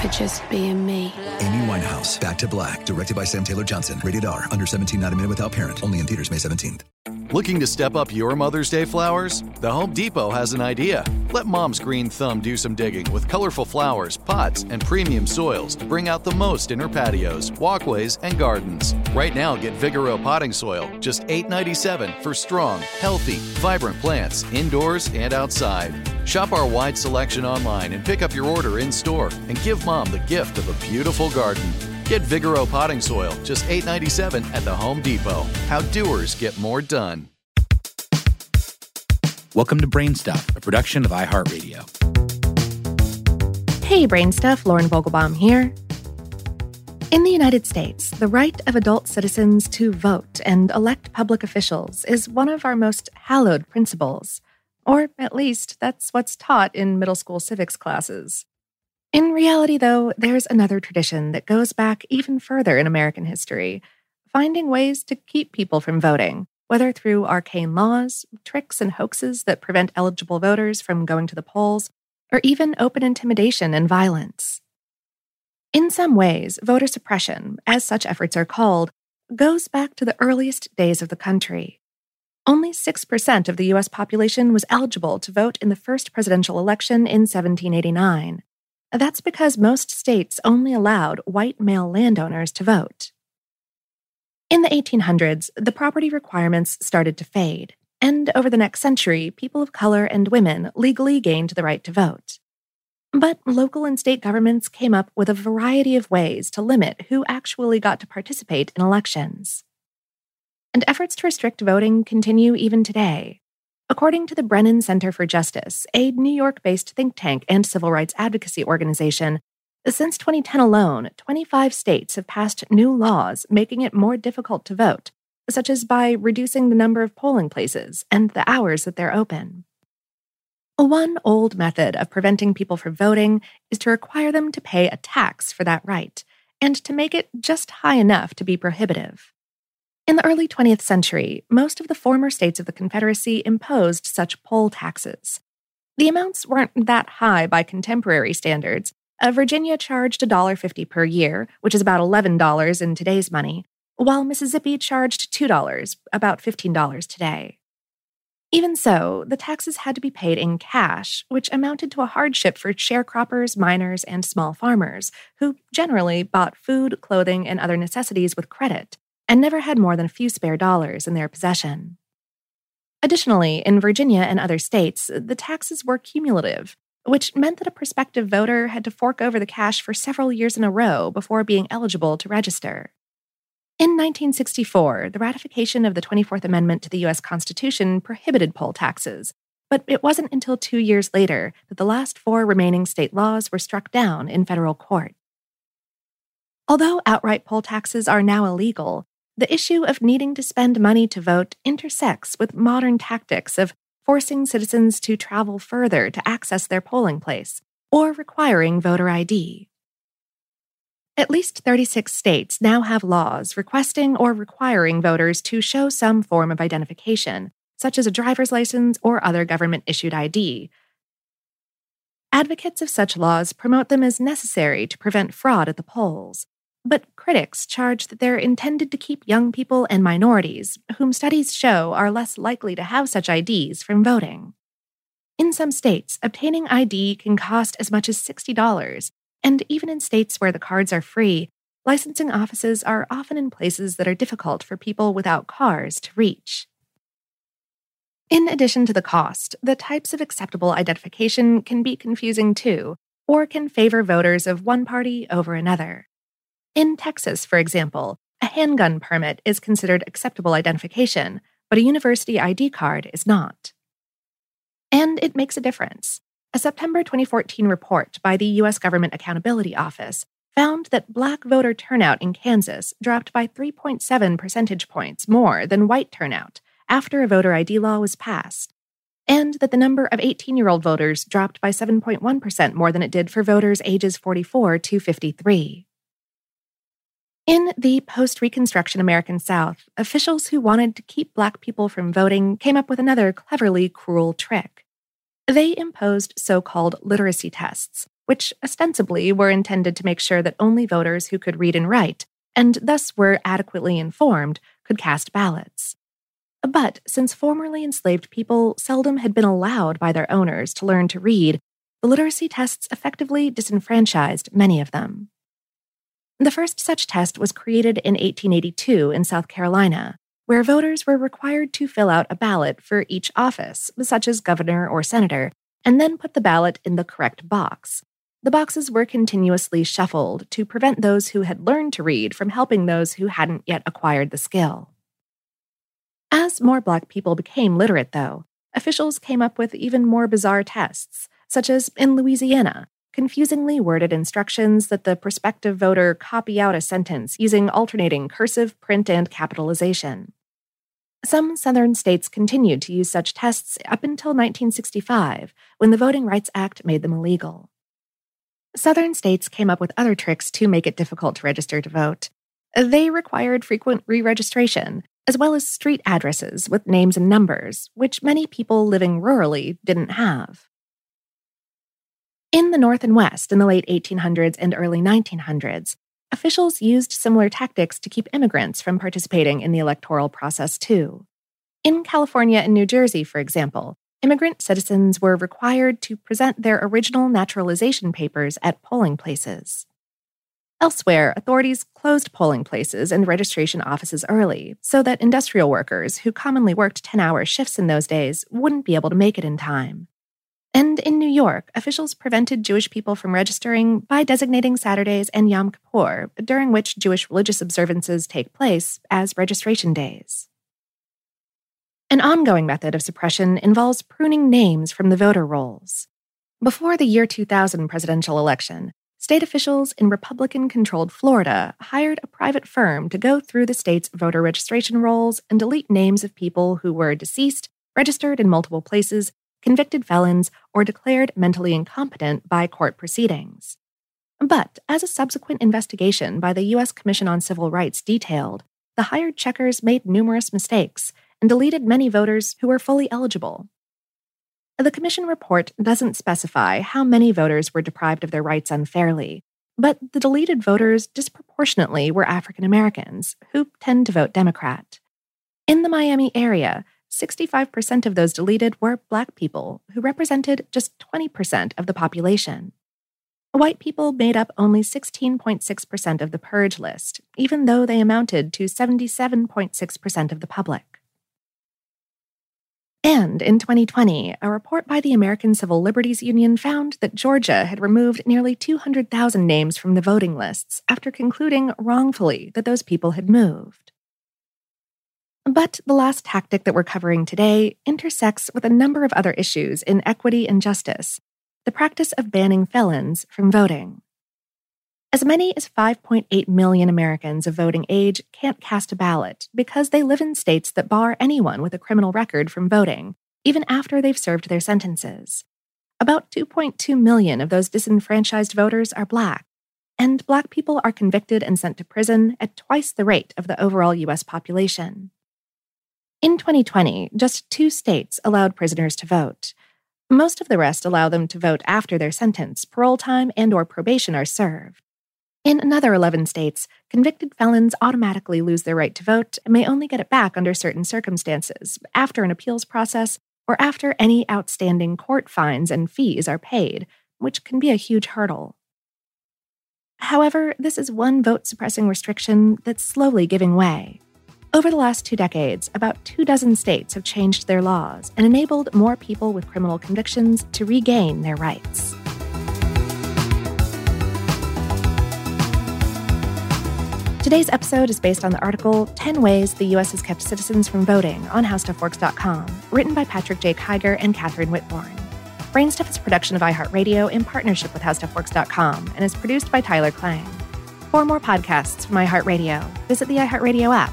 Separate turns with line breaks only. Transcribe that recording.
for just being me.
Amy Winehouse, Back to Black, directed by Sam Taylor Johnson. Rated R, under 17, not a minute without parent. Only in theaters May 17th.
Looking to step up your Mother's Day flowers? The Home Depot has an idea. Let Mom's green thumb do some digging with colorful flowers, pots, and premium soils to bring out the most in her patios, walkways, and gardens. Right now, get Vigoro potting soil, just $8.97 for strong, healthy, vibrant plants indoors and outside. Shop our wide selection online and pick up your order in store and give Mom the gift of a beautiful garden. Get Vigoro potting soil, just $8.97 at the Home Depot. How doers get more done.
Welcome to Brainstuff, a production of iHeartRadio.
Hey, Brainstuff, Lauren Vogelbaum here. In the United States, the right of adult citizens to vote and elect public officials is one of our most hallowed principles. Or at least, that's what's taught in middle school civics classes. In reality, though, there's another tradition that goes back even further in American history finding ways to keep people from voting, whether through arcane laws, tricks and hoaxes that prevent eligible voters from going to the polls, or even open intimidation and violence. In some ways, voter suppression, as such efforts are called, goes back to the earliest days of the country. Only 6% of the U.S. population was eligible to vote in the first presidential election in 1789. That's because most states only allowed white male landowners to vote. In the 1800s, the property requirements started to fade, and over the next century, people of color and women legally gained the right to vote. But local and state governments came up with a variety of ways to limit who actually got to participate in elections. And efforts to restrict voting continue even today. According to the Brennan Center for Justice, a New York based think tank and civil rights advocacy organization, since 2010 alone, 25 states have passed new laws making it more difficult to vote, such as by reducing the number of polling places and the hours that they're open. One old method of preventing people from voting is to require them to pay a tax for that right, and to make it just high enough to be prohibitive. In the early 20th century, most of the former states of the Confederacy imposed such poll taxes. The amounts weren't that high by contemporary standards. Uh, Virginia charged $1.50 per year, which is about $11 in today's money, while Mississippi charged $2, about $15 today. Even so, the taxes had to be paid in cash, which amounted to a hardship for sharecroppers, miners, and small farmers, who generally bought food, clothing, and other necessities with credit and never had more than a few spare dollars in their possession. Additionally, in Virginia and other states, the taxes were cumulative, which meant that a prospective voter had to fork over the cash for several years in a row before being eligible to register. In 1964, the ratification of the 24th Amendment to the U.S. Constitution prohibited poll taxes, but it wasn't until two years later that the last four remaining state laws were struck down in federal court. Although outright poll taxes are now illegal, the issue of needing to spend money to vote intersects with modern tactics of forcing citizens to travel further to access their polling place or requiring voter ID. At least 36 states now have laws requesting or requiring voters to show some form of identification, such as a driver's license or other government issued ID. Advocates of such laws promote them as necessary to prevent fraud at the polls, but critics charge that they're intended to keep young people and minorities, whom studies show are less likely to have such IDs, from voting. In some states, obtaining ID can cost as much as $60, and even in states where the cards are free, licensing offices are often in places that are difficult for people without cars to reach. In addition to the cost, the types of acceptable identification can be confusing too, or can favor voters of one party over another. In Texas, for example, a handgun permit is considered acceptable identification, but a university ID card is not. And it makes a difference. A September 2014 report by the U.S. Government Accountability Office found that black voter turnout in Kansas dropped by 3.7 percentage points more than white turnout after a voter ID law was passed, and that the number of 18 year old voters dropped by 7.1% more than it did for voters ages 44 to 53. In the post Reconstruction American South, officials who wanted to keep Black people from voting came up with another cleverly cruel trick. They imposed so called literacy tests, which ostensibly were intended to make sure that only voters who could read and write, and thus were adequately informed, could cast ballots. But since formerly enslaved people seldom had been allowed by their owners to learn to read, the literacy tests effectively disenfranchised many of them. The first such test was created in 1882 in South Carolina, where voters were required to fill out a ballot for each office, such as governor or senator, and then put the ballot in the correct box. The boxes were continuously shuffled to prevent those who had learned to read from helping those who hadn't yet acquired the skill. As more Black people became literate, though, officials came up with even more bizarre tests, such as in Louisiana, confusingly worded instructions that the prospective voter copy out a sentence using alternating cursive, print, and capitalization. Some southern states continued to use such tests up until 1965, when the Voting Rights Act made them illegal. Southern states came up with other tricks to make it difficult to register to vote. They required frequent re registration, as well as street addresses with names and numbers, which many people living rurally didn't have. In the North and West in the late 1800s and early 1900s, Officials used similar tactics to keep immigrants from participating in the electoral process, too. In California and New Jersey, for example, immigrant citizens were required to present their original naturalization papers at polling places. Elsewhere, authorities closed polling places and registration offices early so that industrial workers, who commonly worked 10 hour shifts in those days, wouldn't be able to make it in time. And in New York, officials prevented Jewish people from registering by designating Saturdays and Yom Kippur, during which Jewish religious observances take place, as registration days. An ongoing method of suppression involves pruning names from the voter rolls. Before the year 2000 presidential election, state officials in Republican controlled Florida hired a private firm to go through the state's voter registration rolls and delete names of people who were deceased, registered in multiple places, convicted felons, or declared mentally incompetent by court proceedings. But as a subsequent investigation by the U.S. Commission on Civil Rights detailed, the hired checkers made numerous mistakes and deleted many voters who were fully eligible. The Commission report doesn't specify how many voters were deprived of their rights unfairly, but the deleted voters disproportionately were African Americans, who tend to vote Democrat. In the Miami area, 65% of those deleted were Black people, who represented just 20% of the population. White people made up only 16.6% of the purge list, even though they amounted to 77.6% of the public. And in 2020, a report by the American Civil Liberties Union found that Georgia had removed nearly 200,000 names from the voting lists after concluding wrongfully that those people had moved. But the last tactic that we're covering today intersects with a number of other issues in equity and justice the practice of banning felons from voting. As many as 5.8 million Americans of voting age can't cast a ballot because they live in states that bar anyone with a criminal record from voting, even after they've served their sentences. About 2.2 million of those disenfranchised voters are Black, and Black people are convicted and sent to prison at twice the rate of the overall U.S. population. In 2020, just two states allowed prisoners to vote. Most of the rest allow them to vote after their sentence, parole time, and or probation are served. In another 11 states, convicted felons automatically lose their right to vote and may only get it back under certain circumstances, after an appeals process or after any outstanding court fines and fees are paid, which can be a huge hurdle. However, this is one vote suppressing restriction that's slowly giving way. Over the last two decades, about two dozen states have changed their laws and enabled more people with criminal convictions to regain their rights. Today's episode is based on the article 10 Ways the U.S. Has Kept Citizens from Voting on HowStuffWorks.com, written by Patrick J. Kiger and Katherine Whitbourne. Brainstuff is a production of iHeartRadio in partnership with HowStuffWorks.com and is produced by Tyler Klang. For more podcasts from iHeartRadio, visit the iHeartRadio app